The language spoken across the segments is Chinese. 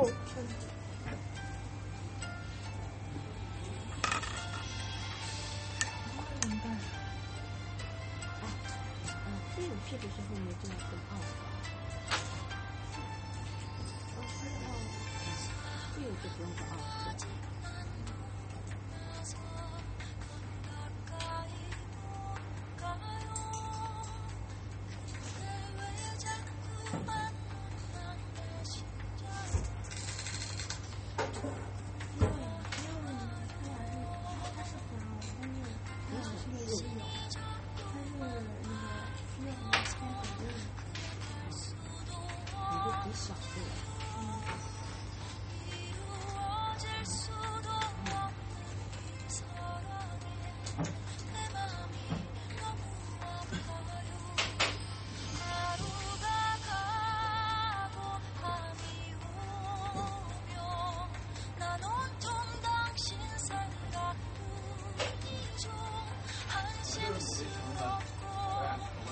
哦，天！快点吧！哎，嗯，第五次的时候没做哦，哦，第五就不用做哦。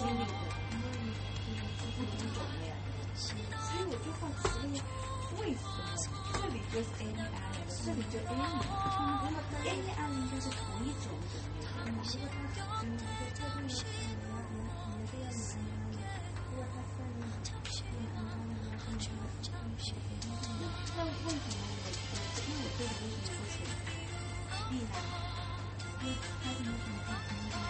心里的，因为是不同种类的，所以我就好奇了，为什么这里就艾尼 e 尼，这里就 a 尼，然后 l 尼阿尼应该是同一种的，如果它怎么一个特征是什么啊？什么什么什么呀？因为它分了，然后呢？那为什么？那我为什么不清楚？厉害，因为它是没什么特征的。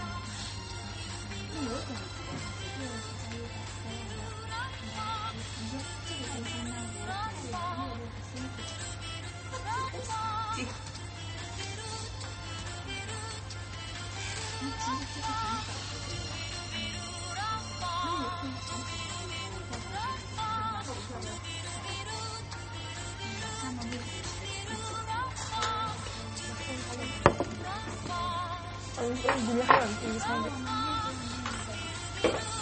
아니, 물하안 끼고 사는